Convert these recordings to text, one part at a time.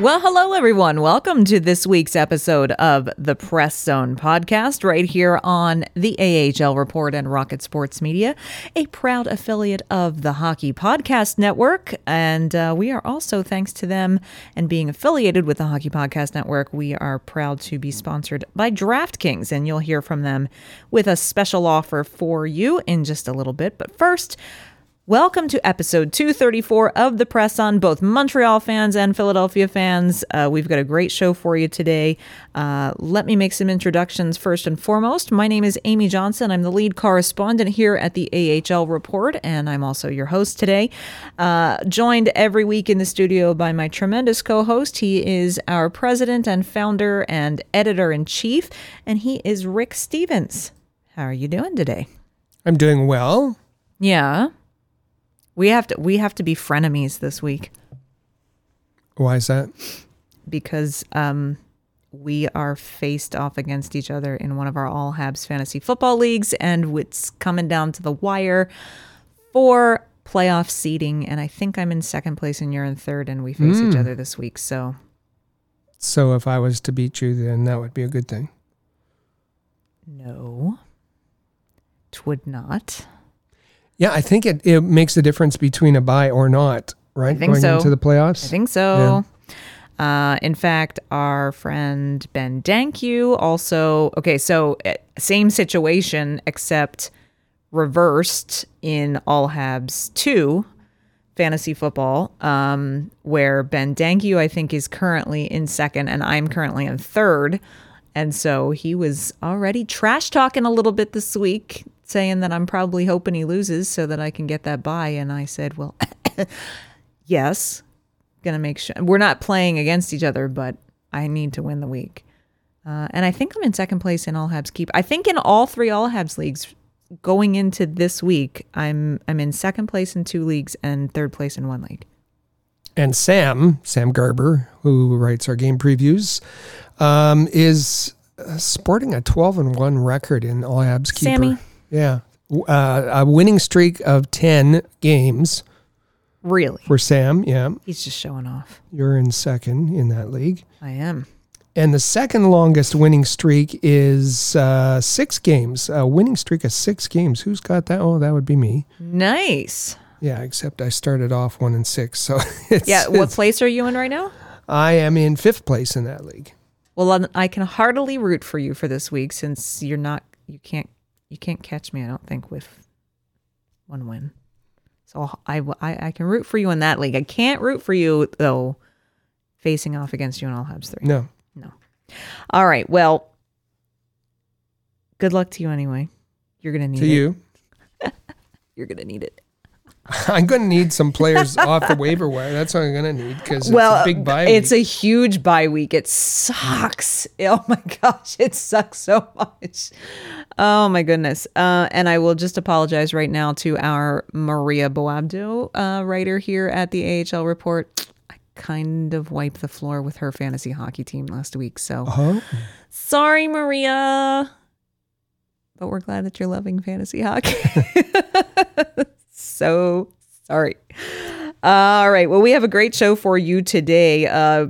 Well, hello, everyone. Welcome to this week's episode of the Press Zone podcast, right here on the AHL Report and Rocket Sports Media, a proud affiliate of the Hockey Podcast Network. And uh, we are also, thanks to them and being affiliated with the Hockey Podcast Network, we are proud to be sponsored by DraftKings. And you'll hear from them with a special offer for you in just a little bit. But first, Welcome to episode 234 of The Press on both Montreal fans and Philadelphia fans. Uh, we've got a great show for you today. Uh, let me make some introductions first and foremost. My name is Amy Johnson. I'm the lead correspondent here at the AHL Report, and I'm also your host today. Uh, joined every week in the studio by my tremendous co host. He is our president and founder and editor in chief, and he is Rick Stephens. How are you doing today? I'm doing well. Yeah. We have to we have to be frenemies this week Why is that? because um we are faced off against each other in one of our all Habs fantasy football leagues and it's coming down to the wire for playoff seeding and I think I'm in second place and you're in third and we face each other this week. So So if I was to beat you, then that would be a good thing. no. It would not. Yeah, I think it, it makes a difference between a buy or not, right? I think Going so. into the playoffs. I think so. Uh, in fact, our friend Ben Dankyu also, okay, so uh, same situation except reversed in All Habs 2 fantasy football, um, where Ben Dankyu, I think, is currently in second and I'm currently in third. And so he was already trash talking a little bit this week, saying that I'm probably hoping he loses so that I can get that buy. And I said, well, yes, gonna make sure we're not playing against each other, but I need to win the week. Uh, and I think I'm in second place in All Habs Keep. I think in all three All Habs leagues going into this week, I'm I'm in second place in two leagues and third place in one league. And Sam, Sam Garber, who writes our game previews, um, is uh, sporting a 12 and 1 record in All Habs Keeper. Sammy. Yeah. Uh, a winning streak of 10 games Really, for Sam. Yeah. he's just showing off. You're in second in that league. I am. And the second longest winning streak is uh, six games. A winning streak of six games. Who's got that? Oh, that would be me. Nice. Yeah, except I started off one and six. So it's, Yeah. What it's- place are you in right now? I am in fifth place in that league. Well, um, I can heartily root for you for this week since you're not. You can't. You can't catch me. I don't think with one win. So I, I, I can root for you in that league. I can't root for you though, facing off against you in all Habs three. No. No. All right. Well, good luck to you anyway. You're gonna need To it. you. You're gonna need it. I'm going to need some players off the waiver wire. That's what I'm going to need because it's well, a big buy it's week. a huge bye week. It sucks. Oh my gosh, it sucks so much. Oh my goodness. Uh, and I will just apologize right now to our Maria Boabdo uh, writer here at the AHL Report. I kind of wiped the floor with her fantasy hockey team last week, so Huh? sorry, Maria. But we're glad that you're loving fantasy hockey. so sorry. All right. Well, we have a great show for you today. Uh,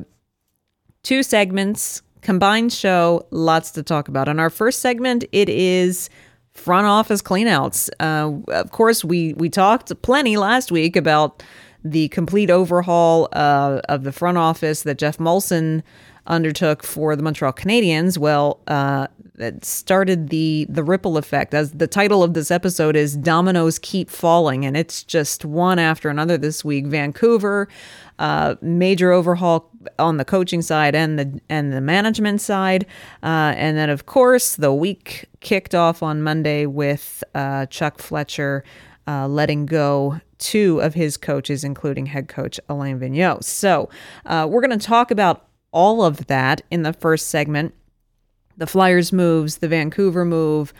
two segments combined show, lots to talk about. In our first segment, it is front office cleanouts. Uh, of course, we we talked plenty last week about the complete overhaul uh, of the front office that Geoff Molson undertook for the Montreal Canadiens. Well, uh, it started the the ripple effect. As the title of this episode is "Dominoes Keep Falling," and it's just one after another this week. Vancouver, uh, major overhaul on the coaching side and the and the management side, uh, and then of course the week kicked off on Monday with uh, Chuck Fletcher uh, letting go two of his coaches, including head coach Alain Vigneault. So uh, we're going to talk about all of that in the first segment. The Flyers moves, the Vancouver move.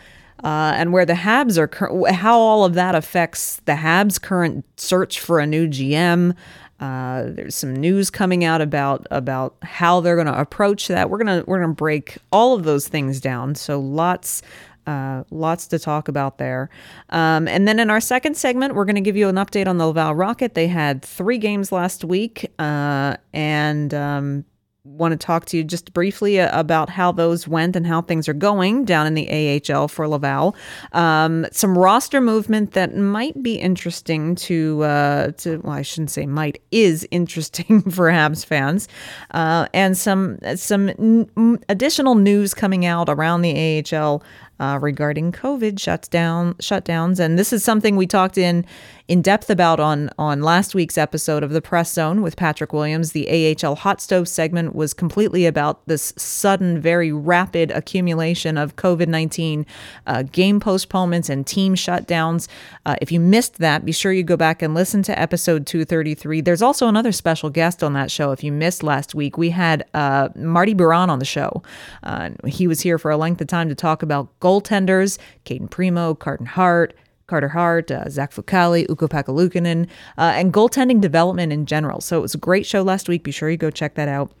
Uh, and where the Habs are, cur- how all of that affects the Habs' current search for a new GM, uh, there's some news coming out about about how they're going to approach that. We're gonna we're gonna break all of those things down. So lots uh, lots to talk about there. Um, and then in our second segment, we're going to give you an update on the Laval Rocket. They had three games last week, uh, and um, want to talk to you just briefly about how those went and how things are going down in the AHL for Laval. Um, some roster movement that might be interesting to uh, to well, I shouldn't say might is interesting for Habs fans, uh, and some some n- additional news coming out around the AHL uh, regarding COVID shutdown shutdowns, and this is something we talked in in depth about on on last week's episode of the Press Zone with Patrick Williams. The AHL Hot Stove segment was completely about this sudden, very rapid accumulation of COVID nineteen uh, game postponements and team shutdowns. Uh, if you missed that, be sure you go back and listen to episode two thirty three. There's also another special guest on that show. If you missed last week, we had uh, Marty Biron on the show. Uh, he was here for a length of time to talk about goaltenders, Cayden Primeau, Carter Hart, Carter Hart, uh, Zach Fucale, Ukko-Pekka Luukkonen, uh, and goaltending development in general. So it was a great show last week. Be sure you go check that out.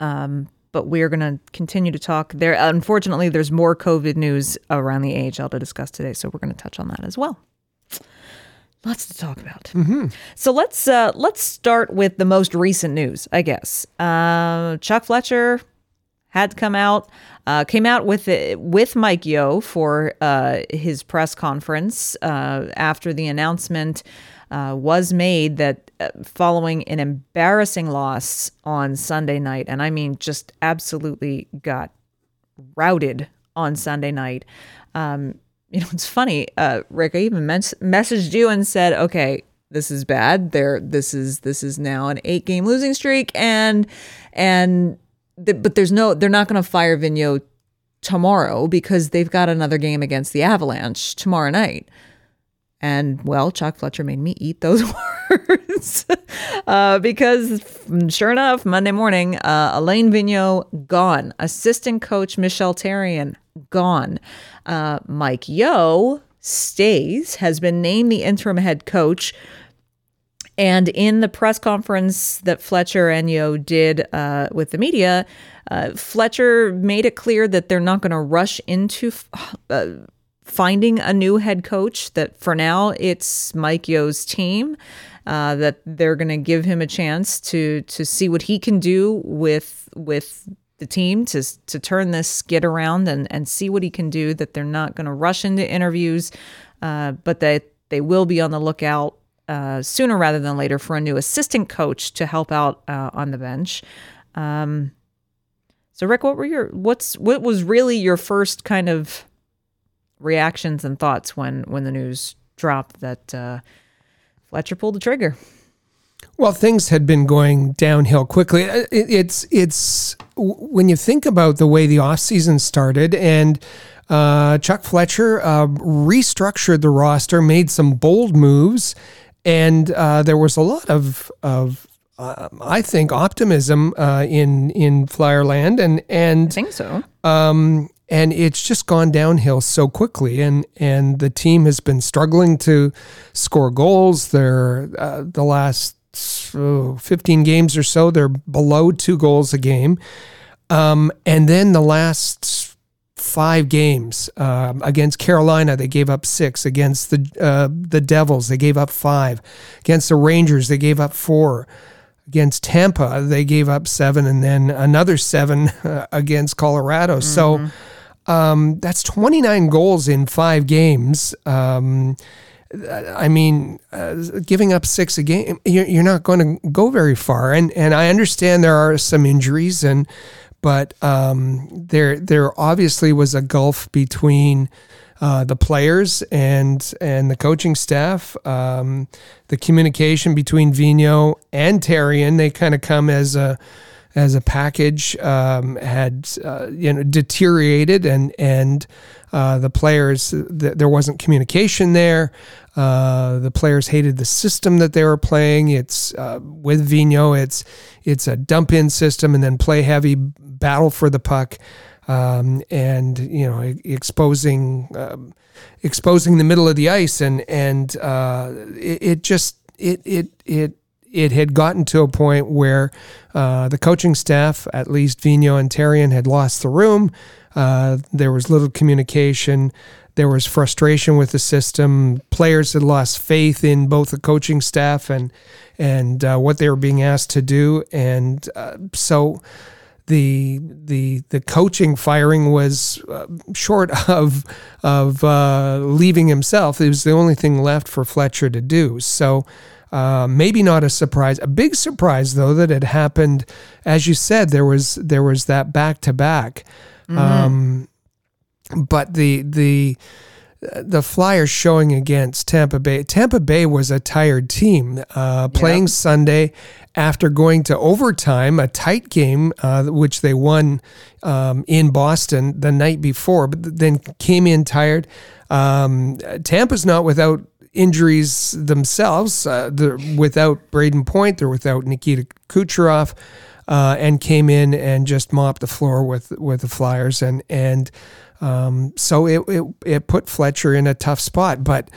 Um, but we're going to continue to talk there. Unfortunately, there's more COVID news around the AHL to discuss today, so we're going to touch on that as well. Lots to talk about. Mm-hmm. So let's uh, let's start with the most recent news, I guess. Uh, Chuck Fletcher had come out, uh, came out with it, with Mike Yeo for uh, his press conference uh, after the announcement uh, was made that uh, following an embarrassing loss on Sunday night, and I mean just absolutely got routed on Sunday night. Um, you know, it's funny, uh, Rick. I even mes- messaged you and said, "Okay, this is bad. There, this is this is now an eight game losing streak, and and." But there's no they're not going to fire Vigneault tomorrow because they've got another game against the Avalanche tomorrow night. And well, Chuck Fletcher made me eat those words uh, because sure enough, Monday morning, uh, Alain Vigneault gone, assistant coach Michel Therrien gone, uh, Mike Yeo stays, has been named the interim head coach. And in the press conference that Fletcher and Yeo did uh, with the media, uh, Fletcher made it clear that they're not going to rush into uh, finding a new head coach. That for now it's Mike Yeo's team. Uh, that they're going to give him a chance to to see what he can do with with the team to to turn this skid around and and see what he can do. That they're not going to rush into interviews, uh, but that they will be on the lookout uh, sooner rather than later for a new assistant coach to help out uh, on the bench. Um, so, Rick, what were your what's what was really your first kind of reactions and thoughts when when the news dropped that uh, Fletcher pulled the trigger? Well, things had been going downhill quickly. Uh, it, it's it's when you think about the way the off season started and uh, Chuck Fletcher uh, restructured the roster, made some bold moves, and uh, there was a lot of of uh, I think optimism uh, in in Flyerland, and and I think so. Um, and it's just gone downhill so quickly, and and the team has been struggling to score goals. They're uh, the last oh, fifteen games or so, they're below two goals a game, um, and then the last five games um, against Carolina. They gave up six against the uh, the Devils. They gave up five against the Rangers. They gave up four. against Tampa, they gave up seven, and then another seven uh, against Colorado. Mm-hmm. So um, that's 29 goals in five games. Um, I mean, uh, giving up six a game, you're, you're not going to go very far. And and I understand there are some injuries, and but um, there there obviously was a gulf between uh, the players and and the coaching staff. Um, the communication between Vino and Therrien, they kind of come as a as a package um, had uh, you know deteriorated and and uh, the players th- there wasn't communication there. Uh, the players hated the system that they were playing. It's uh, with Vigneault, it's it's a dump in system and then play heavy, battle for the puck, um, and you know exposing um, exposing the middle of the ice and and uh, it, it just it it it it had gotten to a point where uh, the coaching staff, at least Vino and Therrien, had lost the room. Uh, there was little communication. There was frustration with the system. Players had lost faith in both the coaching staff and and uh, what they were being asked to do. And uh, so the the the coaching firing was uh, short of of uh, leaving himself. It was the only thing left for Fletcher to do. So uh, maybe not a surprise. A big surprise, though, that it happened. As you said, there was there was that back to back. But the the the Flyers showing against Tampa Bay. Tampa Bay was a tired team uh, playing yep. Sunday after going to overtime, a tight game, uh, which they won um, in Boston the night before, but then came in tired. Um, Tampa's not without injuries themselves. Uh, without Brayden Point, they're without Nikita Kucherov, uh, and came in and just mopped the floor with with the Flyers, and and um, so it, it it put Fletcher in a tough spot, but.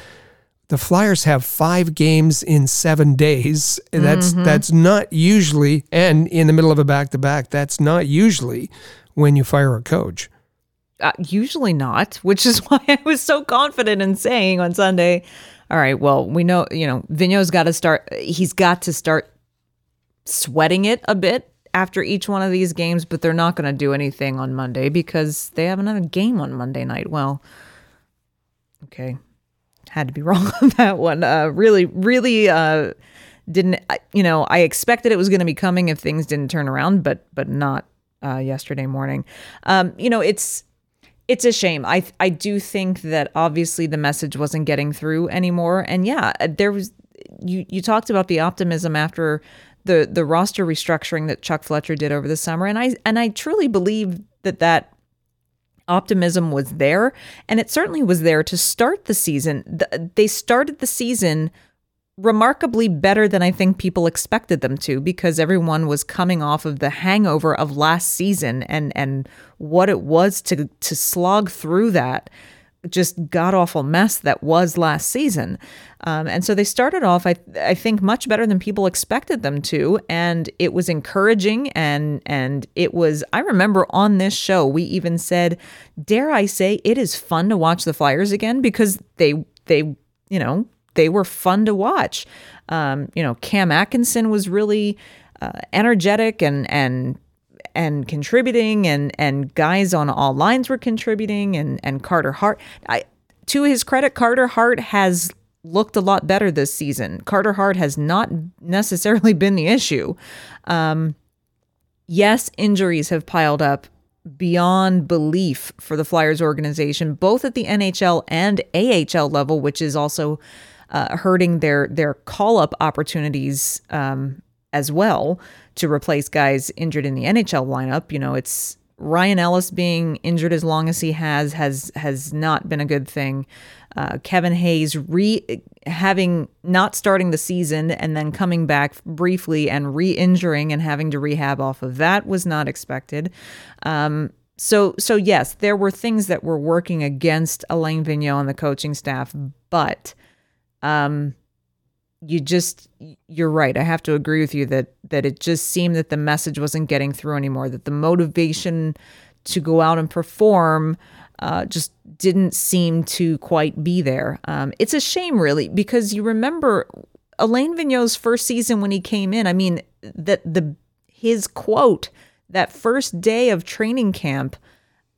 The Flyers have five games in seven days. That's mm-hmm. that's not usually, and in the middle of a back to back, that's not usually when you fire a coach. Uh, usually not, which is why I was so confident in saying on Sunday, all right, well, we know, you know, Vigneault's got to start, he's got to start sweating it a bit after each one of these games, but they're not going to do anything on Monday because they have another game on Monday night. Well, okay. Had to be wrong on that one. Uh, really, really, uh, didn't, you know, I expected it was going to be coming if things didn't turn around, but, but not, uh, yesterday morning. Um, you know, it's, it's a shame. I I do think that obviously the message wasn't getting through anymore. And yeah, there was you you talked about the optimism after the the roster restructuring that Chuck Fletcher did over the summer, and I and I truly believe that that optimism was there, and it certainly was there to start the season. they started the season remarkably better than I think people expected them to because everyone was coming off of the hangover of last season and and what it was to to slog through that just god awful mess that was last season. Um, and so they started off, I, I think, much better than people expected them to, and it was encouraging. And and it was. I remember on this show we even said, dare I say, it is fun to watch the Flyers again because they they you know they were fun to watch. Um, you know, Cam Atkinson was really uh, energetic and and and contributing, and and guys on all lines were contributing, and and Carter Hart. I, to his credit, Carter Hart has looked a lot better this season. Carter Hart has not necessarily been the issue. Um, yes, injuries have piled up beyond belief for the Flyers organization, both at the NHL and AHL level, which is also uh, hurting their their call up opportunities um, as well to replace guys injured in the NHL lineup. You know, it's Ryan Ellis being injured as long as he has has has not been a good thing. Uh, Kevin Hayes re having not starting the season and then coming back briefly and re-injuring and having to rehab off of that was not expected. Um, so so yes, there were things that were working against Alain Vigneault and the coaching staff, but um, you just you're right. I have to agree with you that that it just seemed that the message wasn't getting through anymore. That the motivation to go out and perform uh, just didn't seem to quite be there. Um, it's a shame, really, because you remember Alain Vigneault's first season when he came in. I mean, that the his quote that first day of training camp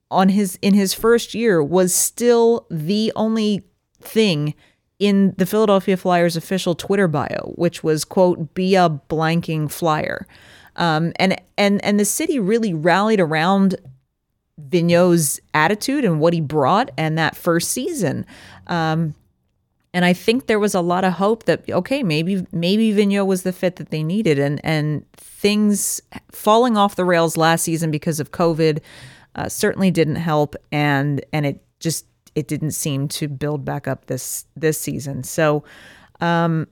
on his in his first year was still the only thing in the Philadelphia Flyers official Twitter bio, which was quote be a blanking flyer. Um, and and and the city really rallied around Vigneault's attitude and what he brought and that first season. Um, and I think there was a lot of hope that okay, maybe maybe Vigneault was the fit that they needed, and and things falling off the rails last season because of COVID uh, certainly didn't help, and and it just it didn't seem to build back up this this season. So, um,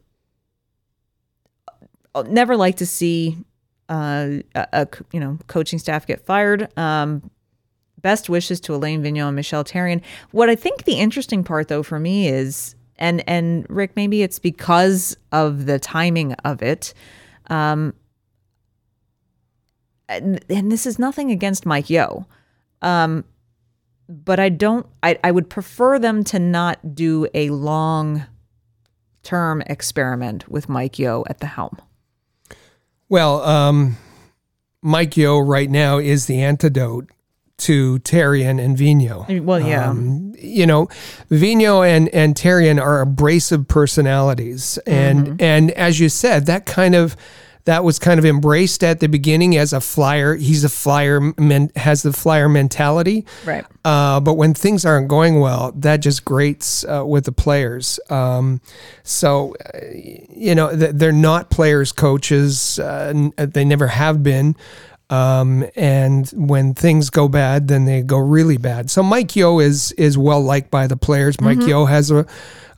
I'll never like to see uh, a, a you know coaching staff get fired. Um, best wishes to Alain Vigneault and Michel Therrien. What I think the interesting part though for me is and and Rick, maybe it's because of the timing of it. Um, and, and this is nothing against Mike Yeo. um, but I don't. I I would prefer them to not do a long term experiment with Mike Yeo at the helm. Well, um, Mike Yeo right now is the antidote to Therrien and Vino. Well, yeah. Um, you know, Vino and, and Therrien are abrasive personalities. And Mm-hmm. and as you said, that kind of that was kind of embraced at the beginning as a flyer. He's a flyer, men, has the flyer mentality. Right. Uh, but when things aren't going well, that just grates uh, with the players. Um, so, uh, you know, th- they're not players, coaches. Uh, n- they never have been. Um, and when things go bad, then they go really bad. So Mike Yeo is is well liked by the players. Mike Yeo has a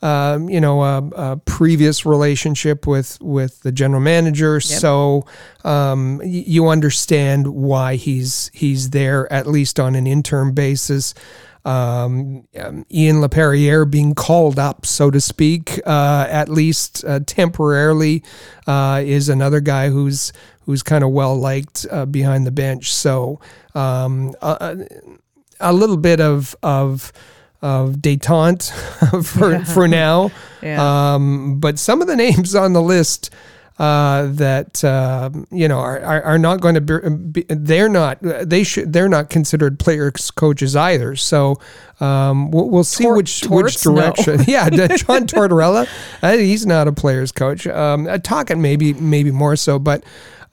um, you know a, a previous relationship with with the general manager, so um, y- you understand why he's he's there at least on an interim basis. Um, um, Ian LaPerriere being called up, so to speak, uh, at least uh, temporarily, uh, is another guy who's who's kind of well liked uh, behind the bench. So um, a, a little bit of of of detente for for now. Yeah. Um, but some of the names on the list uh, that uh, you know are, are, are not going to be, be they're not they should they're not considered players coaches either. So um, we'll, we'll see Tor- which which Torts, no. direction. yeah, John Tortorella, uh, he's not a players coach. Um, uh, maybe maybe more so, but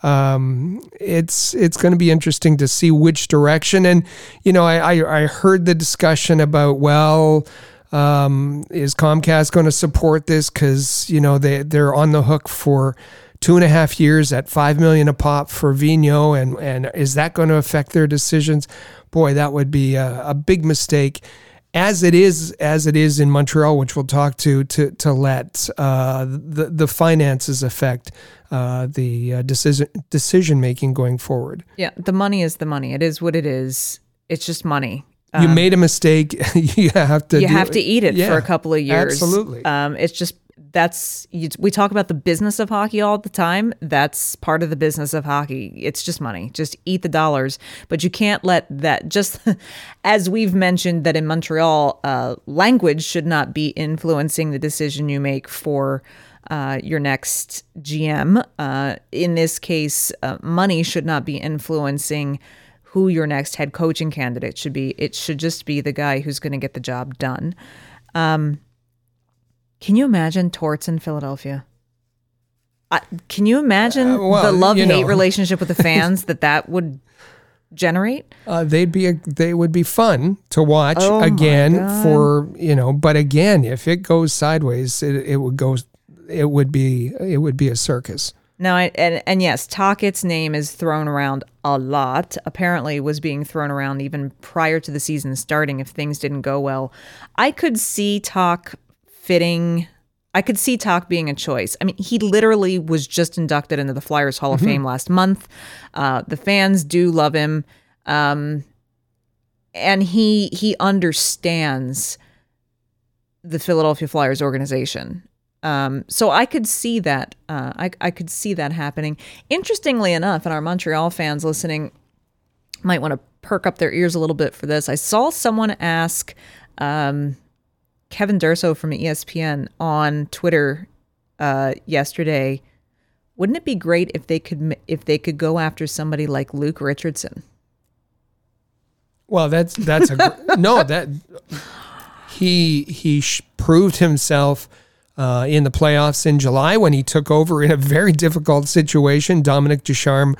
um, it's it's going to be interesting to see which direction. And you know, I I, I heard the discussion about well. Um, is Comcast going to support this? Because you know they they're on the hook for two and a half years at five million a pop for Vigneault, and and is that going to affect their decisions? Boy, that would be a, a big mistake. As it is, as it is in Montreal, which we'll talk to, to to let uh, the the finances affect uh, the uh, decision decision making going forward. Yeah, the money is the money. It is what it is. It's just money. you made a mistake. you have to. Um, you have to eat it for a couple of years. Absolutely. Um, it's just that's you, we talk about the business of hockey all the time. That's part of the business of hockey. It's just money. Just eat the dollars, but you can't let that. Just as we've mentioned that in Montreal, uh, language should not be influencing the decision you make for. Uh, your next GM. Uh, in this case, uh, money should not be influencing who your next head coaching candidate should be. It should just be the guy who's going to get the job done. Um, can you imagine torts in Philadelphia? I, can you imagine Uh, well, the love hate know. relationship with the fans that that would generate? uh, they'd be a, they would be fun to watch Oh again for you know. But again, if it goes sideways, it, it would go. It would be it would be a circus. No, and and yes, Tocchet's name is thrown around a lot. Apparently, was being thrown around even prior to the season starting. If things didn't go well, I could see Talk fitting. I could see Talk being a choice. I mean, he literally was just inducted into the Flyers Hall of Fame last month. Uh, the fans do love him, um, and he he understands the Philadelphia Flyers organization. Um, so I could see that. Uh, I, I could see that happening. Interestingly enough, and our Montreal fans listening might want to perk up their ears a little bit for this. I saw someone ask um, Kevin Durso from ESPN on Twitter uh, yesterday wouldn't it be great if they could if they could go after somebody like Luke Richardson? Well, that's that's a no that he he sh- proved himself uh, in the playoffs in July when he took over in a very difficult situation. Dominic Ducharme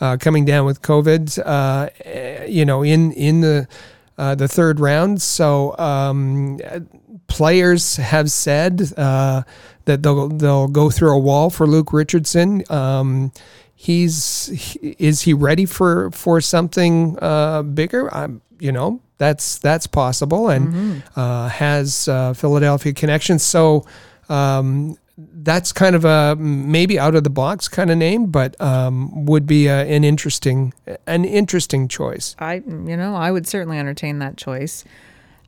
uh, coming down with COVID, uh, eh, you know, in in the uh, the third round. So um, players have said uh, that they'll they'll go through a wall for Luke Richardson. Um, he's he- is he ready for for something uh, bigger? I'm you know that's that's possible and uh, has uh, Philadelphia connections. So um, that's kind of a maybe out of the box kind of name, but um, would be a, an interesting an interesting choice. I, you know, I would certainly entertain that choice.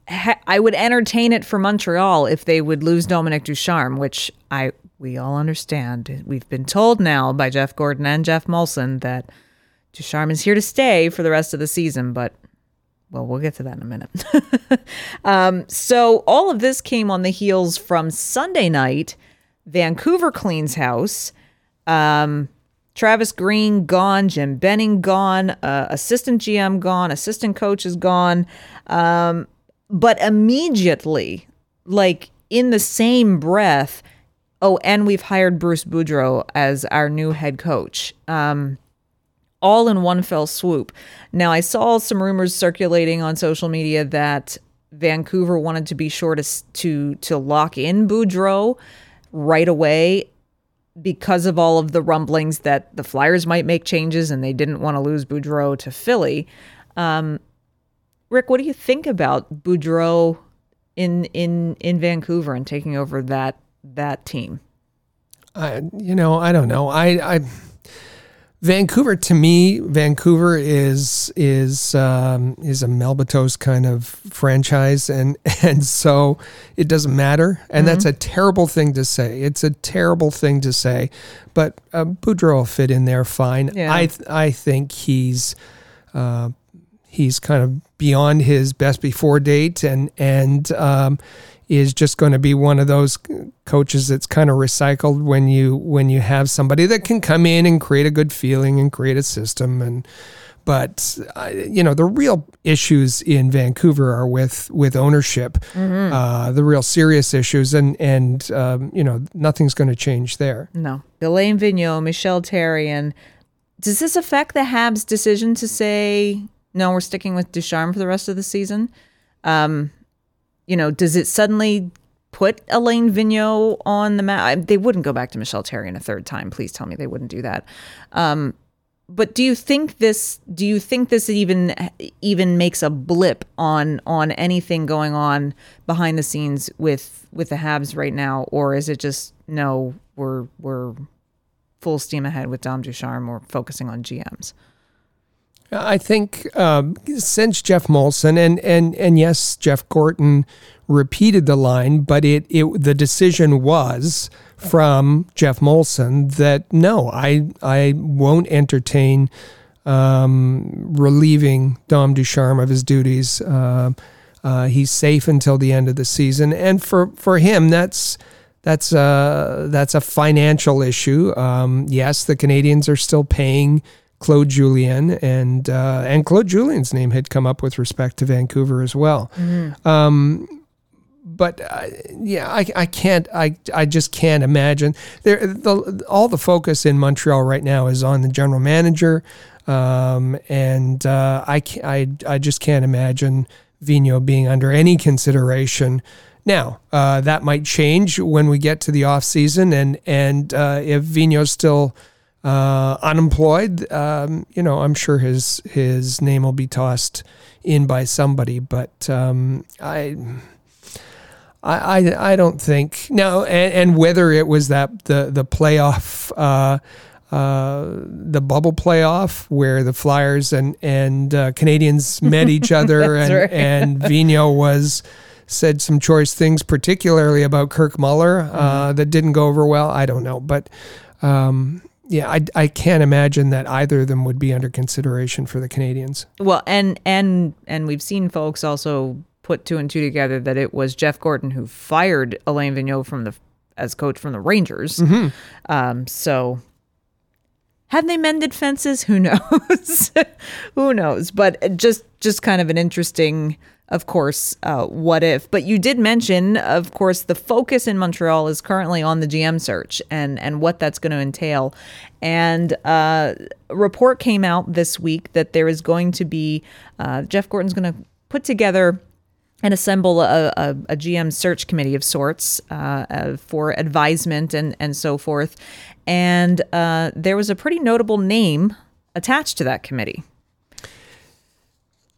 I would entertain it for Montreal if they would lose Dominic Ducharme, which I we all understand. We've been told now by Jeff Gorton and Geoff Molson that Ducharme is here to stay for the rest of the season, but well, we'll get to that in a minute. um, so all of this came on the heels from Sunday night. Vancouver cleans house. Um, Travis Green gone, Jim Benning gone, uh, assistant GM gone, assistant coach is gone. Um, but immediately, like in the same breath, oh, and we've hired Bruce Boudreau as our new head coach. Um, all in one fell swoop. Now, I saw some rumors circulating on social media that Vancouver wanted to be sure to to to lock in Boudreau right away because of all of the rumblings that the Flyers might make changes and they didn't want to lose Boudreau to Philly. Um, Rick, what do you think about Boudreau in in in Vancouver and taking over that that team? I, you know, I don't know. I, I, Vancouver to me, Vancouver is is um, is a Melbatos kind of franchise, and and so it doesn't matter, and that's a terrible thing to say. It's a terrible thing to say, but uh, Boudreau will fit in there fine. Yeah. I th- I think he's uh, he's kind of beyond his best before date and and um, is just going to be one of those coaches that's kind of recycled when you when you have somebody that can come in and create a good feeling and create a system and but uh, you know the real issues in Vancouver are with with ownership uh, the real serious issues and and um, you know nothing's going to change there No. Alain Vigneault, Michel Therrien. Does this affect the Habs' decision to say, no, we're sticking with Ducharme for the rest of the season? Um, you know, does it suddenly put Alain Vigneault on the map? They wouldn't go back to Michel Therrien a third time. Please tell me they wouldn't do that. Um, but do you think this? Do you think this even even makes a blip on on anything going on behind the scenes with with the Habs right now, or is it just no? We're we're full steam ahead with Dom Ducharme. We're focusing on GMs. I think um, since Geoff Molson and and and yes, Jeff Gorton repeated the line, but it it the decision was from Geoff Molson that no, I I won't entertain um, relieving Dom Ducharme of his duties. Uh, uh, he's safe until the end of the season, and for for him, that's that's a that's a financial issue. Um, yes, the Canadiens are still paying Claude Julien, and uh, and Claude Julien's name had come up with respect to Vancouver as well. Um, but uh, yeah, I, I can't I I just can't imagine there the all the focus in Montreal right now is on the general manager, um, and uh, I I I just can't imagine Vigneault being under any consideration. Now uh, that might change when we get to the off season, and and uh, if Vigneault's still uh, unemployed, um, you know, I'm sure his his name will be tossed in by somebody. But um, I. I, I, I don't think no, and, and whether it was that the the playoff, uh, uh, the bubble playoff where the Flyers and and uh, Canadiens met each other, and right. and Vigneault was said some choice things, particularly about Kirk Muller, uh, that didn't go over well. I don't know, but um, yeah, I I can't imagine that either of them would be under consideration for the Canadiens. Well, and and and we've seen folks also put two and two together that it was Jeff Gorton who fired Alain Vigneault from the as coach from the Rangers. Um, so Have they mended fences? Who knows? Who knows? But just just kind of an interesting, of course, uh, what if. But you did mention, of course, the focus in Montreal is currently on the GM search and and what that's going to entail. And uh, a report came out this week that there is going to be uh, Jeff Gorton's going to put together and assemble a, a, a, GM search committee of sorts uh, uh, for advisement and, and so forth. And uh, there was a pretty notable name attached to that committee.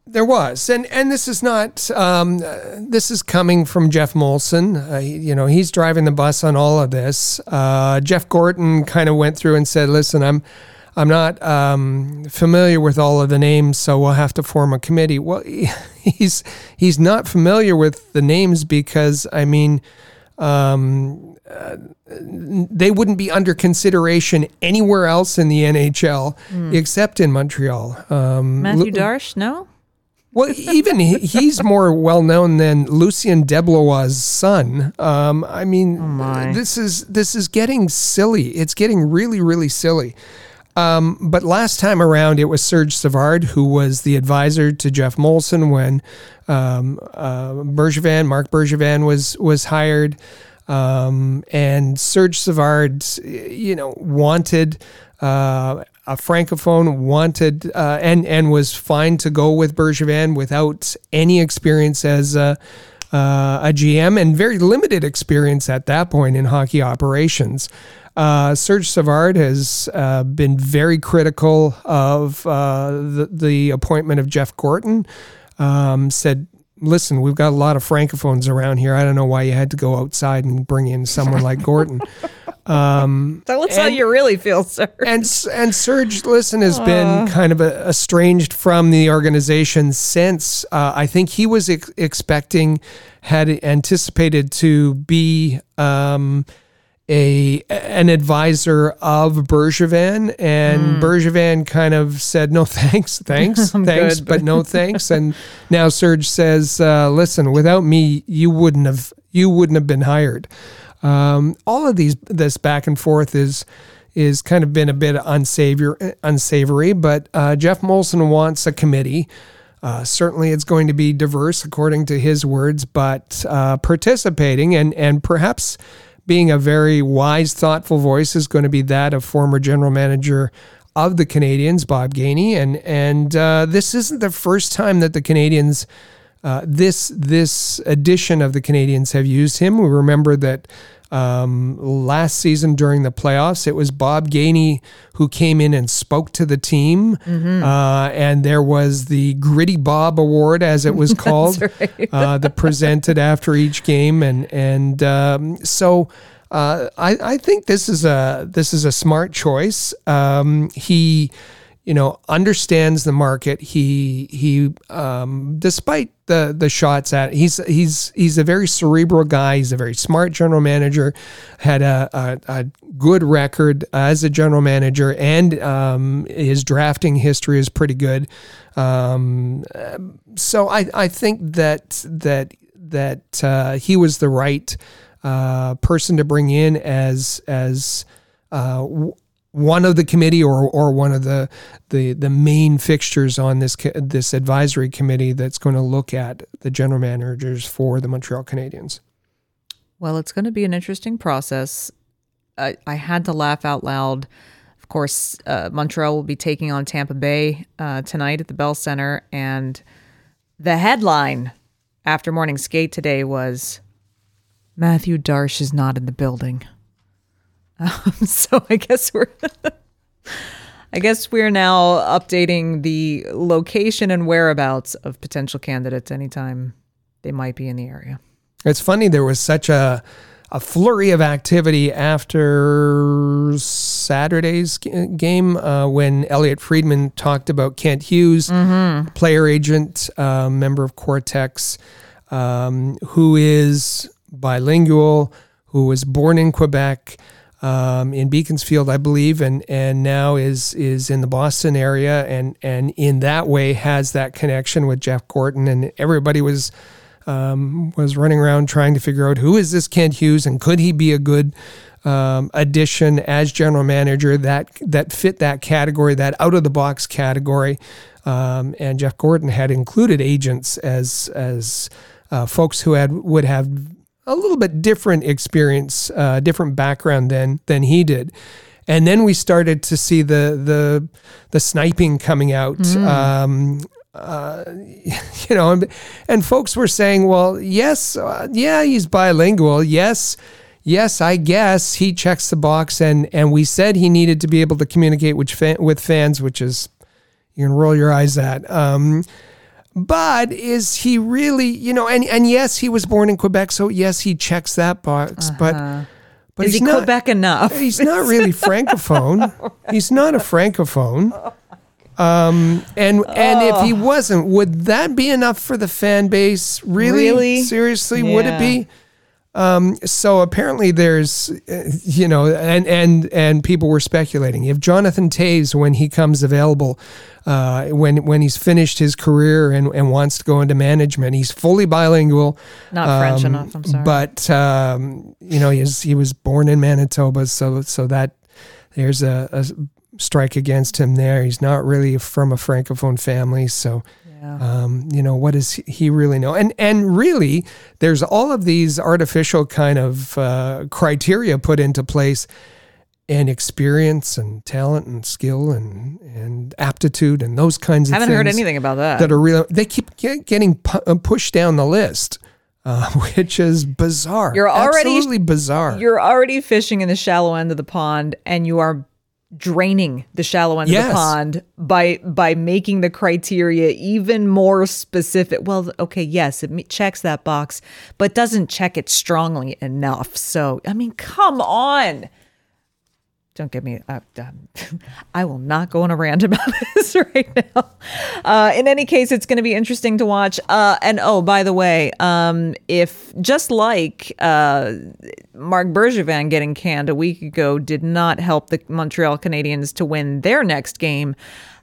There was, and and this is not. Um, this is coming from Geoff Molson. Uh, you know, he's driving the bus on all of this. Uh, Jeff Gorton kind of went through and said, "Listen, I'm." I'm not um, familiar with all of the names, so we'll have to form a committee. Well, he's he's not familiar with the names because I mean, um, uh, they wouldn't be under consideration anywhere else in the NHL mm. except in Montreal. Um, Matthew Darche, no. Well, even he, he's more well known than Lucien Deblois' son. Um, I mean, oh this is this is getting silly. It's getting really, really silly. Um, but last time around, it was Serge Savard who was the advisor to Geoff Molson when um, uh, Bergevin, Marc Bergevin was was hired, um, and Serge Savard, you know, wanted. Uh, a francophone wanted uh, and and was fine to go with Bergevin without any experience as uh, a GM and very limited experience at that point in hockey operations. Uh, Serge Savard has uh, been very critical of uh, the, the, appointment of Jeff Gorton. Um, said, listen, we've got a lot of francophones around here. I don't know why you had to go outside and bring in someone like Gorton. Um, Tell us and, how you really feel, sir. And and Serge, listen, has been kind of a, estranged from the organization since. Uh, I think he was ex- expecting, had anticipated to be. Um, a an advisor of Bergevin, and mm. Bergevin kind of said, "No thanks, thanks, thanks, good, but no thanks." And now Serge says, uh, "Listen, without me, you wouldn't have you wouldn't have been hired." Um, all of these this back and forth is is kind of been a bit unsavory, unsavory. But uh, Geoff Molson wants a committee. Uh, certainly, it's going to be diverse, according to his words, but uh, participating and and perhaps being a very wise, thoughtful voice is going to be that of former general manager of the Canadiens, Bob Gainey, and and uh, this isn't the first time that the Canadiens. Uh, this this edition of the Canadiens have used him. We remember that um, last season during the playoffs, it was Bob Gainey who came in and spoke to the team. Mm-hmm. Uh, and there was the Gritty Bob Award, as it was called, right. uh, that presented after each game. And, and um, so uh, I, I think this is a, this is a smart choice. Um, he you know, understands the market. He he, um, despite the the shots at, he's he's he's a very cerebral guy. He's a very smart general manager. Had a a, a good record as a general manager, and um, his drafting history is pretty good. Um, so I I think that that that uh, he was the right uh, person to bring in as as uh, one of the committee or or one of the the the main fixtures on this this advisory committee that's going to look at the general managers for the Montreal Canadiens. Well, it's going to be an interesting process. I, I had to laugh out loud. Of course, uh, Montreal will be taking on Tampa Bay uh, tonight at the Bell Center, and the headline after morning skate today was Matthew Darche is not in the building. Um, so I guess we're. I guess we're now updating the location and whereabouts of potential candidates anytime they might be in the area. It's funny there was such a a flurry of activity after Saturday's game uh, when Elliotte Friedman talked about Kent Hughes, mm-hmm. player agent, uh, member of Quartexx, um, who is bilingual, who was born in Quebec um, in Beaconsfield, I believe, and and now is is in the Boston area, and and in that way has that connection with Jeff Gorton, and everybody was um, was running around trying to figure out who is this Kent Hughes and could he be a good um, addition as general manager that that fit that category, that out of the box category. Um, and Jeff Gorton had included agents as as uh, folks who had would have a little bit different experience, uh, different background than than he did. And then we started to see the the the sniping coming out. Mm. Um, uh, you know, and, and, folks were saying, well, yes, uh, yeah, he's bilingual. Yes, yes, I guess he checks the box. And, and we said he needed to be able to communicate with, fan, with fans, which is, you can roll your eyes at. Um, but is he really, you know, and, and yes, he was born in Quebec. So yes, he checks that box, uh-huh. but but is he's he not, Quebec enough? He's not really francophone. right. He's not a francophone. Um, and and if he wasn't, would that be enough for the fan base? Really? really? Seriously, yeah. would it be? Um, so apparently there's, uh, you know, and and and people were speculating if Jonathan Toews, when he comes available, uh, when when he's finished his career and, and wants to go into management, he's fully bilingual. Not um, French enough. I'm sorry, but um, you know, he's he was born in Manitoba, so so that there's a, a strike against him there. He's not really from a francophone family, so yeah. um, you know what does he really know? And and really, there's all of these artificial kind of uh, criteria put into place, and experience and talent and skill and and aptitude and those kinds of. I haven't heard anything about that. That are real. They keep getting pu- uh, pushed down the list. Uh, which is bizarre. You're already absolutely bizarre. You're already fishing in the shallow end of the pond, and you are draining the shallow end yes. of the pond by by making the criteria even more specific. Well, okay, yes, it checks that box, but doesn't check it strongly enough. So, I mean, come on don't get me. Uh, I will not go on a rant about this right now. Uh, in any case, it's going to be interesting to watch. Uh, and oh, by the way, um, if just like uh, Marc Bergevin getting canned a week ago did not help the Montreal Canadiens to win their next game.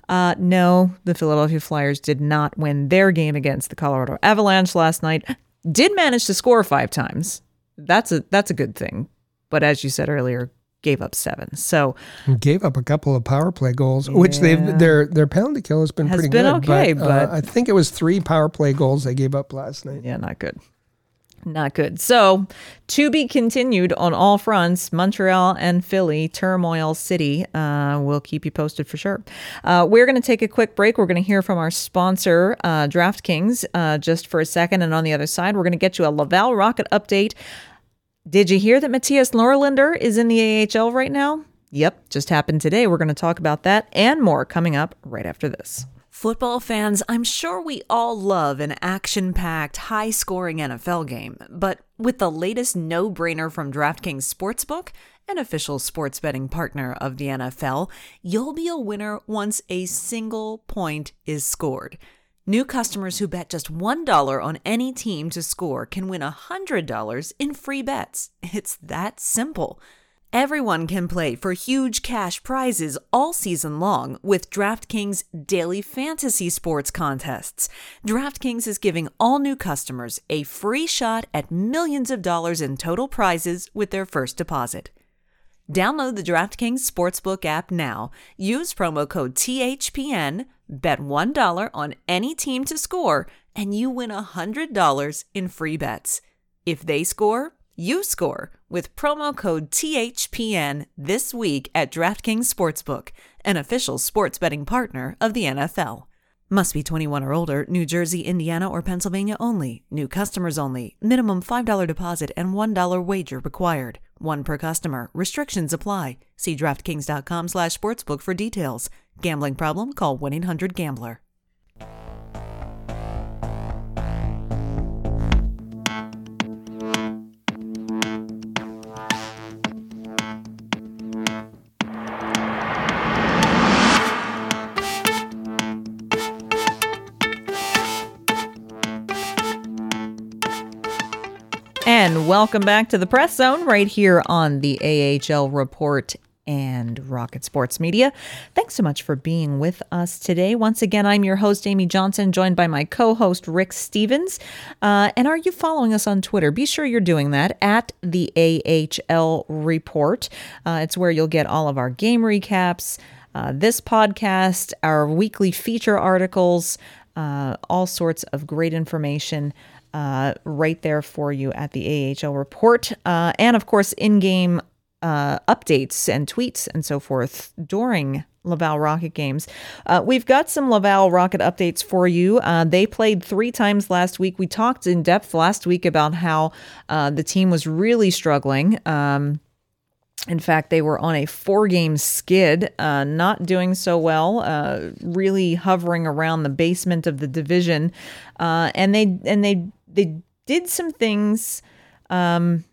Uh, no, the Philadelphia Flyers did not win their game against the Colorado Avalanche last night. Did manage to score five times. That's a that's a good thing. But as you said earlier, gave up seven. So gave up a couple of power play goals, yeah. which they've their their penalty kill has been has pretty been good. Okay, but, uh, I think it was three power play goals they gave up last night. Yeah, not good. Not good. So, to be continued on all fronts, Montreal and Philly, Turmoil City. Uh, we'll keep you posted for sure. Uh, we're going to take a quick break. We're going to hear from our sponsor, uh, DraftKings, uh, just for a second. And on the other side, we're going to get you a Laval Rocket update. Did you hear that Mattias Norlinder is in the AHL right now? Yep, just happened today. We're going to talk about that and more coming up right after this. Football fans, I'm sure we all love an action packed, high scoring NFL game, but with the latest no brainer from DraftKings Sportsbook, an official sports betting partner of the NFL, you'll be a winner once a single point is scored. New customers who bet just $1 on any team to score can win $100 in free bets. It's that simple. Everyone can play for huge cash prizes all season long with DraftKings daily fantasy sports contests. DraftKings is giving all new customers a free shot at millions of dollars in total prizes with their first deposit. Download the DraftKings Sportsbook app now. Use promo code THPN Bet $1 on any team to score, and you win $100 in free bets. If they score, you score with promo code THPN this week at DraftKings Sportsbook, an official sports betting partner of the NFL. Must be 21 or older, New Jersey, Indiana, or Pennsylvania only. New customers only. Minimum $5 deposit and $1 wager required. One per customer. Restrictions apply. See DraftKings.com slash sportsbook for details. Gambling problem? Call 1-800-GAMBLER. And welcome back to the press zone right here on the AHL Report and Rocket Sports Media. Thanks so much for being with us today. Once again, I'm your host, Amy Johnson, joined by my co host, Rick Stephens. Uh, and are you following us on Twitter? Be sure you're doing that at the AHL Report. Uh, it's where you'll get all of our game recaps, uh, this podcast, our weekly feature articles, uh, all sorts of great information. Uh, right there for you at the AHL report. Uh, and of course, in game uh, updates and tweets and so forth during Laval Rocket games. Uh, we've got some Laval Rocket updates for you. Uh, they played three times last week. We talked in depth last week about how uh, the team was really struggling. Um, in fact, they were on a four game skid, uh, not doing so well, uh, really hovering around the basement of the division. Uh, and they and they they did some things um,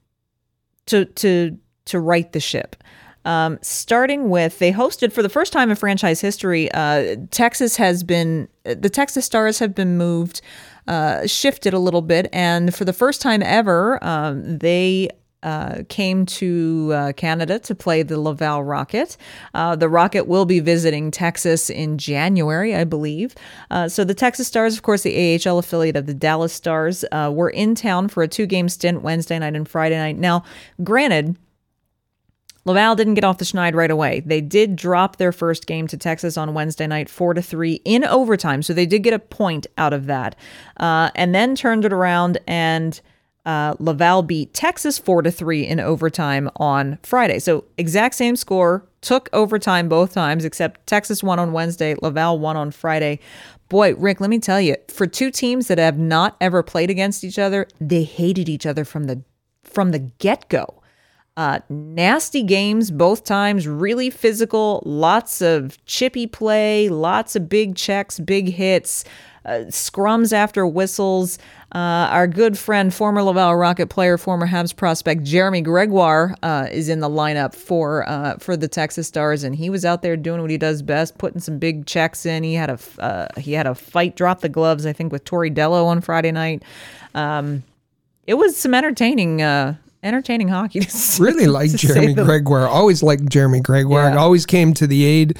to to to right the ship. Um, starting with, they hosted for the first time in franchise history. Uh, Texas has been the Texas Stars have been moved, uh, shifted a little bit, and for the first time ever, um, they uh, came to uh, Canada to play the Laval Rocket. Uh, the Rocket will be visiting Texas in January, I believe. Uh, so the Texas Stars, of course, the AHL affiliate of the Dallas Stars, uh, were in town for a two game stint Wednesday night and Friday night. Now, granted, Laval didn't get off the schneid right away. They did drop their first game to Texas on Wednesday night, four to three in overtime. So they did get a point out of that, uh, and then turned it around and uh, Laval beat Texas four to three in overtime on Friday. So exact same score. Took overtime both times, except Texas won on Wednesday, Laval won on Friday. Boy, Rick, let me tell you, for two teams that have not ever played against each other, they hated each other from the from the get go. Uh, nasty games both times, really physical, lots of chippy play, lots of big checks, big hits, uh, scrums after whistles. Uh, our good friend, former Laval Rocket player, former Habs prospect Jeremy Gregoire uh, is in the lineup for uh, for the Texas Stars, and he was out there doing what he does best, putting some big checks in. He had a uh, he had a fight, drop the gloves, I think, with Tory Dello on Friday night. Um, it was some entertaining entertaining hockey. To, really like Jeremy Gregoire. Always liked Jeremy Gregoire. Yeah. Always came to the aid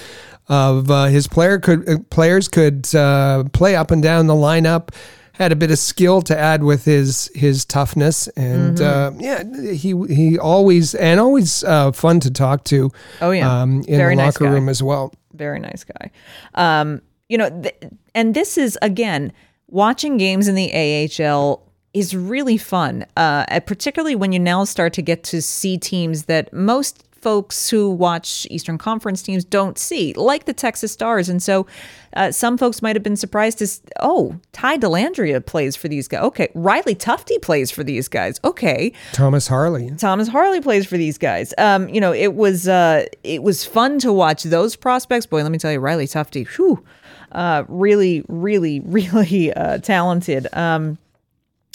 of uh, his player could uh, players could uh, play up and down the lineup. Had a bit of skill to add with his his toughness, and mm-hmm. Uh, yeah, he he always and always uh, fun to talk to. Oh yeah, um, in Very the locker nice room as well. Very nice guy. Um, you know, th- and this is again watching games in the AHL is really fun, uh, particularly when you now start to get to see teams that most folks who watch Eastern Conference teams don't see, like the Texas Stars. And so uh, some folks might have been surprised to, oh, Ty Dellandrea plays for these guys. Okay. Riley Tufte plays for these guys. Okay. Thomas Harley. Thomas Harley plays for these guys. Um, you know, it was uh, it was fun to watch those prospects. Boy, let me tell you, Riley Tufte, whew, uh, really, really, really uh, talented. Um,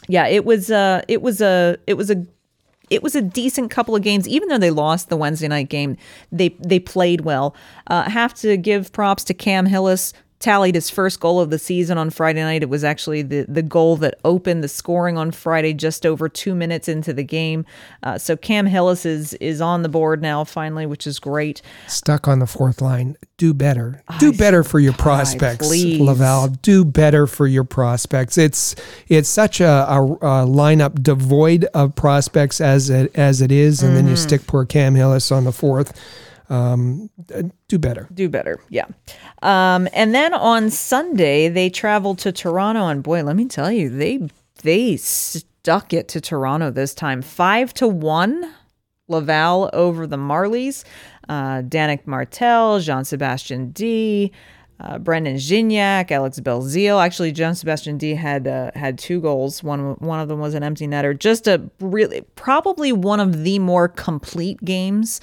yeah, it was uh it was a it was a it was a decent couple of games, even though they lost the Wednesday night game. They they played well. Uh, have to give props to Cam Hillis, tallied his first goal of the season on Friday night. It was actually the, the goal that opened the scoring on Friday, just over two minutes into the game. Uh, so Cam Hillis is is on the board now, finally, which is great. Stuck on the fourth line. Do better. Do better for your prospects, Laval. Do better for your prospects. It's it's such a, a, a lineup devoid of prospects as it as it is, and mm-hmm. then you mm-hmm. stick poor Cam Hillis on the fourth um, do better. Do better, yeah. Um, and then on Sunday they traveled to Toronto, and boy, let me tell you, they they stuck it to Toronto this time, five to one. Laval over the Marlies. Uh, Danick Martel, Jean Sebastian Dea, uh, Brandon Gignac, Alex Belzile. Actually, John Sebastian Dea had uh, had two goals. One one of them was an empty netter. Just a really probably one of the more complete games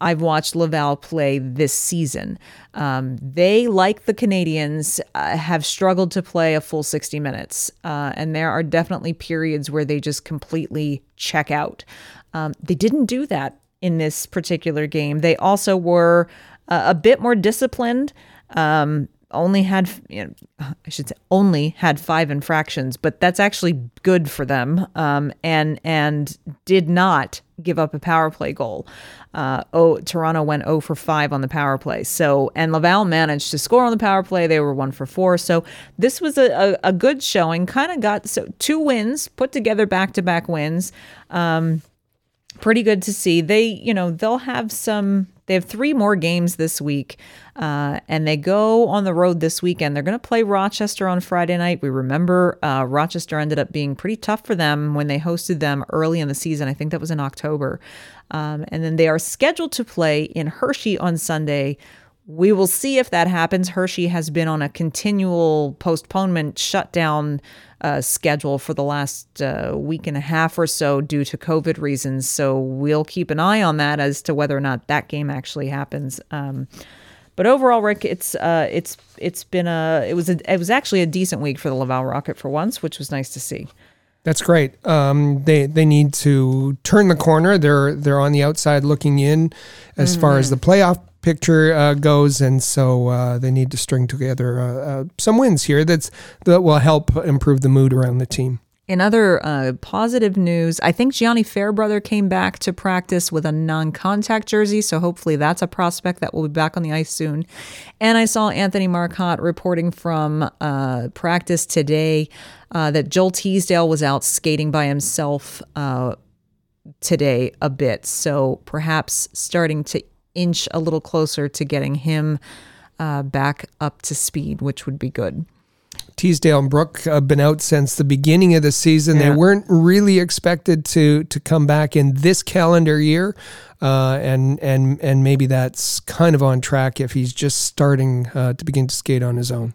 I've watched Laval play this season. Um, they, like the Canadiens, uh, have struggled to play a full 60 minutes. Uh, and there are definitely periods where they just completely check out. Um, they didn't do that in this particular game. They also were uh, a bit more disciplined. Um, only had you know, I should say only had five infractions, but that's actually good for them. Um, and and did not give up a power play goal. Uh, oh, Toronto went 0 for 5 on the power play. So, and Laval managed to score on the power play. They were 1 for 4. So, this was a, a, a good showing. Kind of got so two wins put together back to back wins. Um, pretty good to see. They, you know, they'll have some they have three more games this week, uh, and they go on the road this weekend. They're going to play Rochester on Friday night. We remember uh, Rochester ended up being pretty tough for them when they hosted them early in the season. I think that was in October. Um, and then they are scheduled to play in Hershey on Sunday. We will see if that happens. Hershey has been on a continual postponement shutdown uh, schedule for the last uh, week and a half or so due to COVID reasons. So we'll keep an eye on that as to whether or not that game actually happens. Um, but overall, Rick, it's uh, it's it's been a it was a it was actually a decent week for the Laval Rocket for once, which was nice to see. That's great. Um, they they need to turn the corner. They're they're on the outside looking in, as mm-hmm. far as the playoff picture uh, goes, and so uh, they need to string together uh, uh, some wins here. That's that will help improve the mood around the team. In other uh, positive news, I think Gianni Fairbrother came back to practice with a non-contact jersey, so hopefully that's a prospect that will be back on the ice soon. And I saw Anthony Marcotte reporting from uh, practice today that Joel Teasdale was out skating by himself today a bit, so perhaps starting to inch a little closer to getting him uh, back up to speed, which would be good. Teasdale and Brook have been out since the beginning of the season. Yeah. They weren't really expected to to come back in this calendar year, uh, and and and maybe that's kind of on track if he's just starting uh, to begin to skate on his own.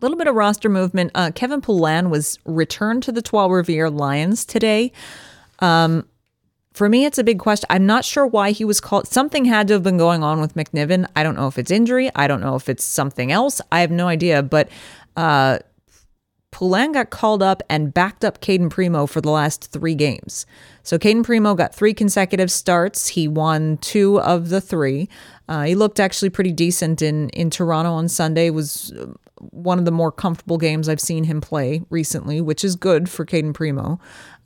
A little bit of roster movement. Uh, Kevin Poulin was returned to the Trois Rivières Lions today. Um, for me, it's a big question. I'm not sure why he was called. Something had to have been going on with McNiven. I don't know if it's injury. I don't know if it's something else. I have no idea. But uh, Poulin got called up and backed up Cayden Primeau for the last three games. So Cayden Primeau got three consecutive starts. He won two of the three. Uh, he looked actually pretty decent in in Toronto on Sunday. Was one of the more comfortable games I've seen him play recently, which is good for Cayden Primeau.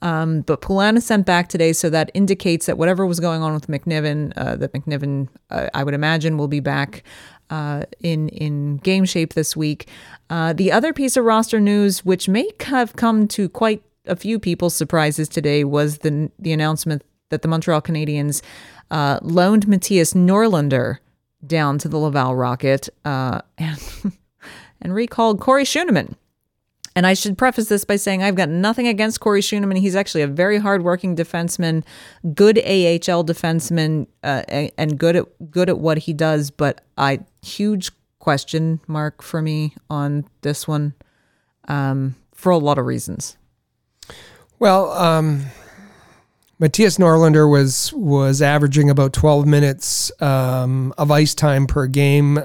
Um, but Poulin is sent back today, so that indicates that whatever was going on with McNiven, uh, that McNiven, uh, I would imagine, will be back uh, in in game shape this week. Uh, the other piece of roster news, which may have come to quite a few people's surprises today, was the the announcement that the Montreal Canadiens uh, loaned Mattias Norlinder down to the Laval Rocket uh, and and recalled Corey Schueneman. And I should preface this by saying I've got nothing against Corey Schueneman. He's actually a very hardworking defenseman, good AHL defenseman, uh, and good at good at what he does. But I huge question mark for me on this one, um, for a lot of reasons. Well, um, Mattias Norlinder was was averaging about 12 minutes um, of ice time per game,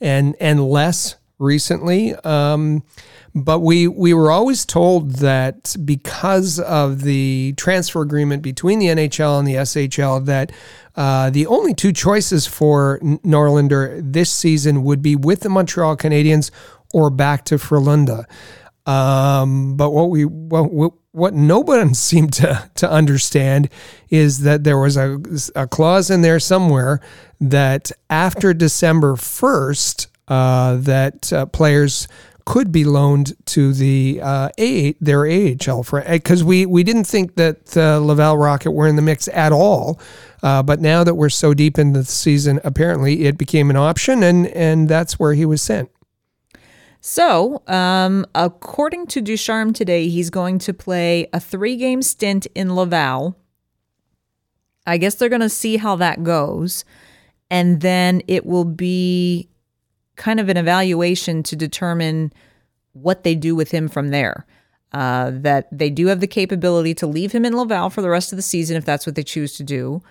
and and less recently. Um, but we we were always told that because of the transfer agreement between the NHL and the SHL, that uh, the only two choices for Norlinder this season would be with the Montreal Canadiens or back to Frölunda. Um, but what we what, what nobody seemed to to understand is that there was a, a clause in there somewhere that after December first, that uh, players could be loaned to the uh, A their AHL because we we didn't think that uh, Laval Rocket were in the mix at all, uh, but now that we're so deep in the season, apparently it became an option, and and that's where he was sent. So, um, according to Ducharme today, he's going to play a three game stint in Laval. I guess they're going to see how that goes. And then it will be kind of an evaluation to determine what they do with him from there. Uh, that they do have the capability to leave him in Laval for the rest of the season if that's what they choose to do,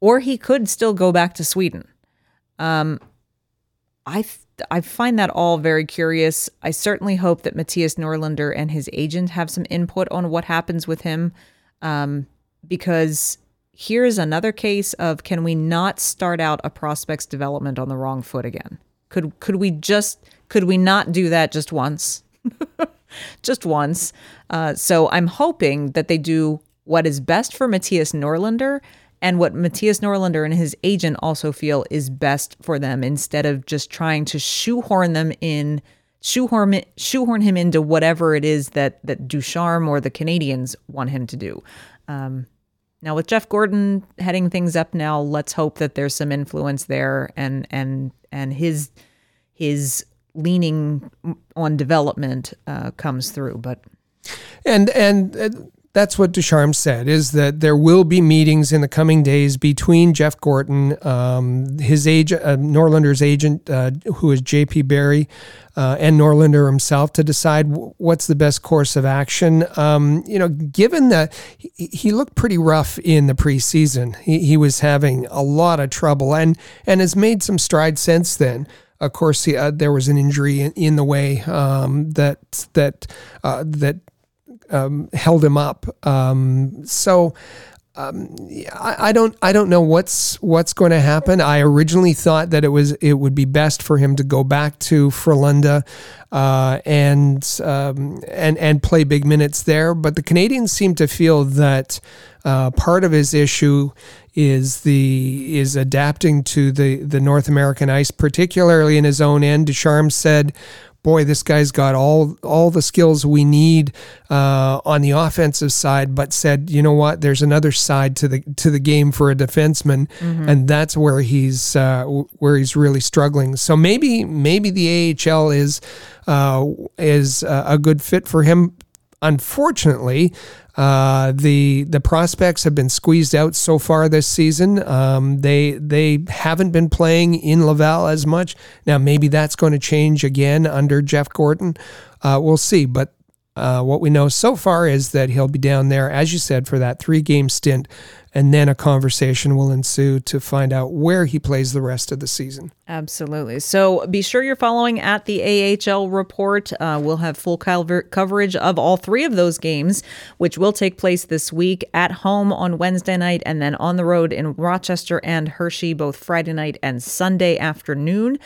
or he could still go back to Sweden. Um, I th- I find that all very curious. I certainly hope that Mattias Norlinder and his agent have some input on what happens with him, um, because here is another case of can we not start out a prospect's development on the wrong foot again? Could could we just could we not do that just once? just once. Uh, so I'm hoping that they do what is best for Mattias Norlinder and what Mattias Norlinder and his agent also feel is best for them instead of just trying to shoehorn them in shoehorn shoehorn him into whatever it is that that Ducharme or the Canadiens want him to do. Um, now with Jeff Gorton heading things up now, let's hope that there's some influence there and and and his his leaning on development uh, comes through. But and and. That's what Ducharme said is that there will be meetings in the coming days between Jeff Gorton, um, his agent, uh, Norlinder's agent, uh, who is J.P. Barry, uh, and Norlinder himself to decide w- what's the best course of action. Um, you know, given that he, he, looked pretty rough in the preseason, he, he, was having a lot of trouble and and has made some strides since then. Of course, he, uh, there was an injury in, in the way um, that that uh, that um, held him up. Um, so um, I, I, don't I don't know what's what's going to happen. I originally thought that it was it would be best for him to go back to Frölunda uh, and um, and and play big minutes there. But the Canadiens seem to feel that uh, part of his issue is the is adapting to the the North American ice, particularly in his own end. Ducharme said boy, this guy's got all all the skills we need uh, on the offensive side, but said, you know what, there's another side to the to the game for a defenseman, mm-hmm. and that's where he's uh, where he's really struggling. So maybe maybe the AHL is uh, is a good fit for him. Unfortunately, uh, the the prospects have been squeezed out so far this season. Um, they they haven't been playing in Laval as much. Now maybe that's going to change again under Jeff Gorton. Uh, we'll see. But uh, what we know so far is that he'll be down there, as you said, for that three game stint and then a conversation will ensue to find out where he plays the rest of the season. Absolutely. So be sure you're following at the AHL report. Uh, we'll have full cover- coverage of all three of those games, which will take place this week at home on Wednesday night and then on the road in Rochester and Hershey, both Friday night and Sunday afternoon.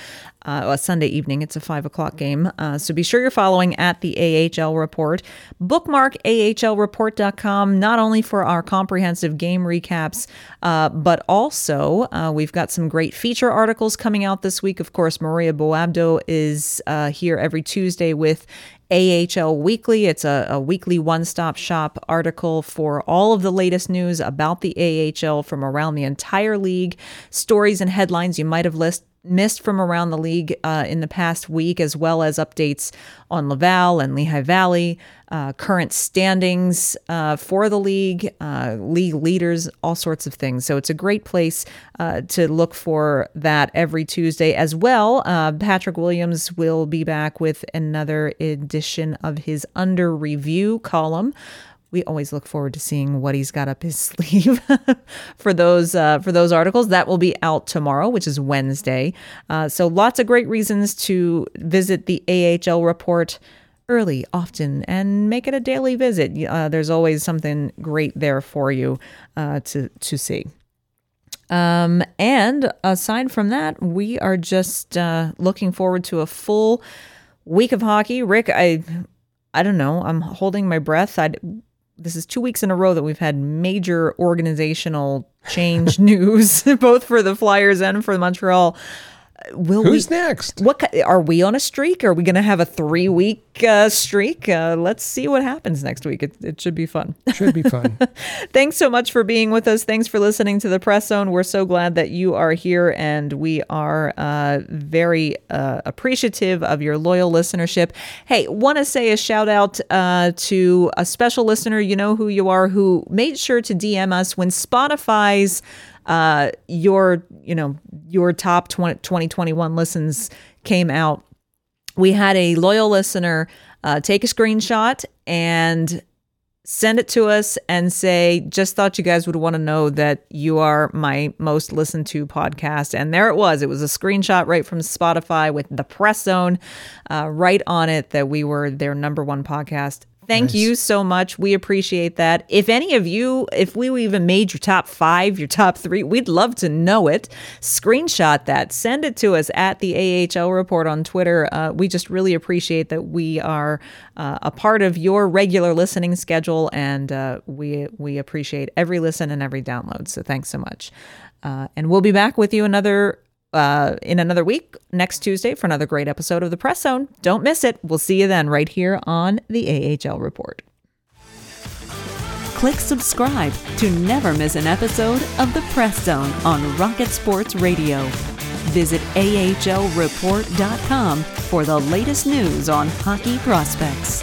Uh, a Sunday evening. It's a five o'clock game. Uh, so be sure you're following at the AHL report. Bookmark ahlreport.com, not only for our comprehensive game recaps, uh, but also uh, we've got some great feature articles coming out this week. Of course, Maria Boabdo is uh, here every Tuesday with AHL Weekly. It's a, a weekly one stop shop article for all of the latest news about the AHL from around the entire league, stories and headlines you might have list, missed from around the league uh, in the past week, as well as updates on Laval and Lehigh Valley, uh, current standings uh, for the league, uh, league leaders, all sorts of things. So it's a great place uh, to look for that every Tuesday as well. Uh, Patrick Williams will be back with another edition of his Under Review column we always look forward to seeing what he's got up his sleeve for those uh, for those articles. That will be out tomorrow, which is Wednesday. Uh, so lots of great reasons to visit the AHL report early, often, and make it a daily visit. Uh, there's always something great there for you uh, to to see. Um, and aside from that, we are just uh, looking forward to a full week of hockey. Rick, I I don't know. I'm holding my breath. I this is two weeks in a row that we've had major organizational change news, both for the Flyers and for Montreal will Who's we, next? What are we on a streak? Are we going to have a three week uh, streak? Uh, let's see what happens next week. It, it should be fun. Should be fun. Thanks so much for being with us. Thanks for listening to the Press Zone. We're so glad that you are here, and we are uh, very uh, appreciative of your loyal listenership. Hey, want to say a shout out uh, to a special listener. You know who you are, who made sure to DM us when Spotify's uh, your you know your top 20, 2021 listens came out. We had a loyal listener uh, take a screenshot and send it to us and say just thought you guys would want to know that you are my most listened to podcast. And there it was. It was a screenshot right from spotify with the press zone uh, right on it that we were their number one podcast Thank Nice. you so much. We appreciate that. If any of you, if we even made your top five, your top three, we'd love to know it. Screenshot that, send it to us at the AHL Report on Twitter. Uh, we just really appreciate that we are uh, a part of your regular listening schedule, and uh, we we appreciate every listen and every download. So thanks so much. Uh, and we'll be back with you another uh, in another week next Tuesday for another great episode of the Press Zone. Don't miss it. We'll see you then right here on the AHL Report. Click subscribe to never miss an episode of the Press Zone on Rocket Sports Radio. Visit ahlreport.com for the latest news on hockey prospects.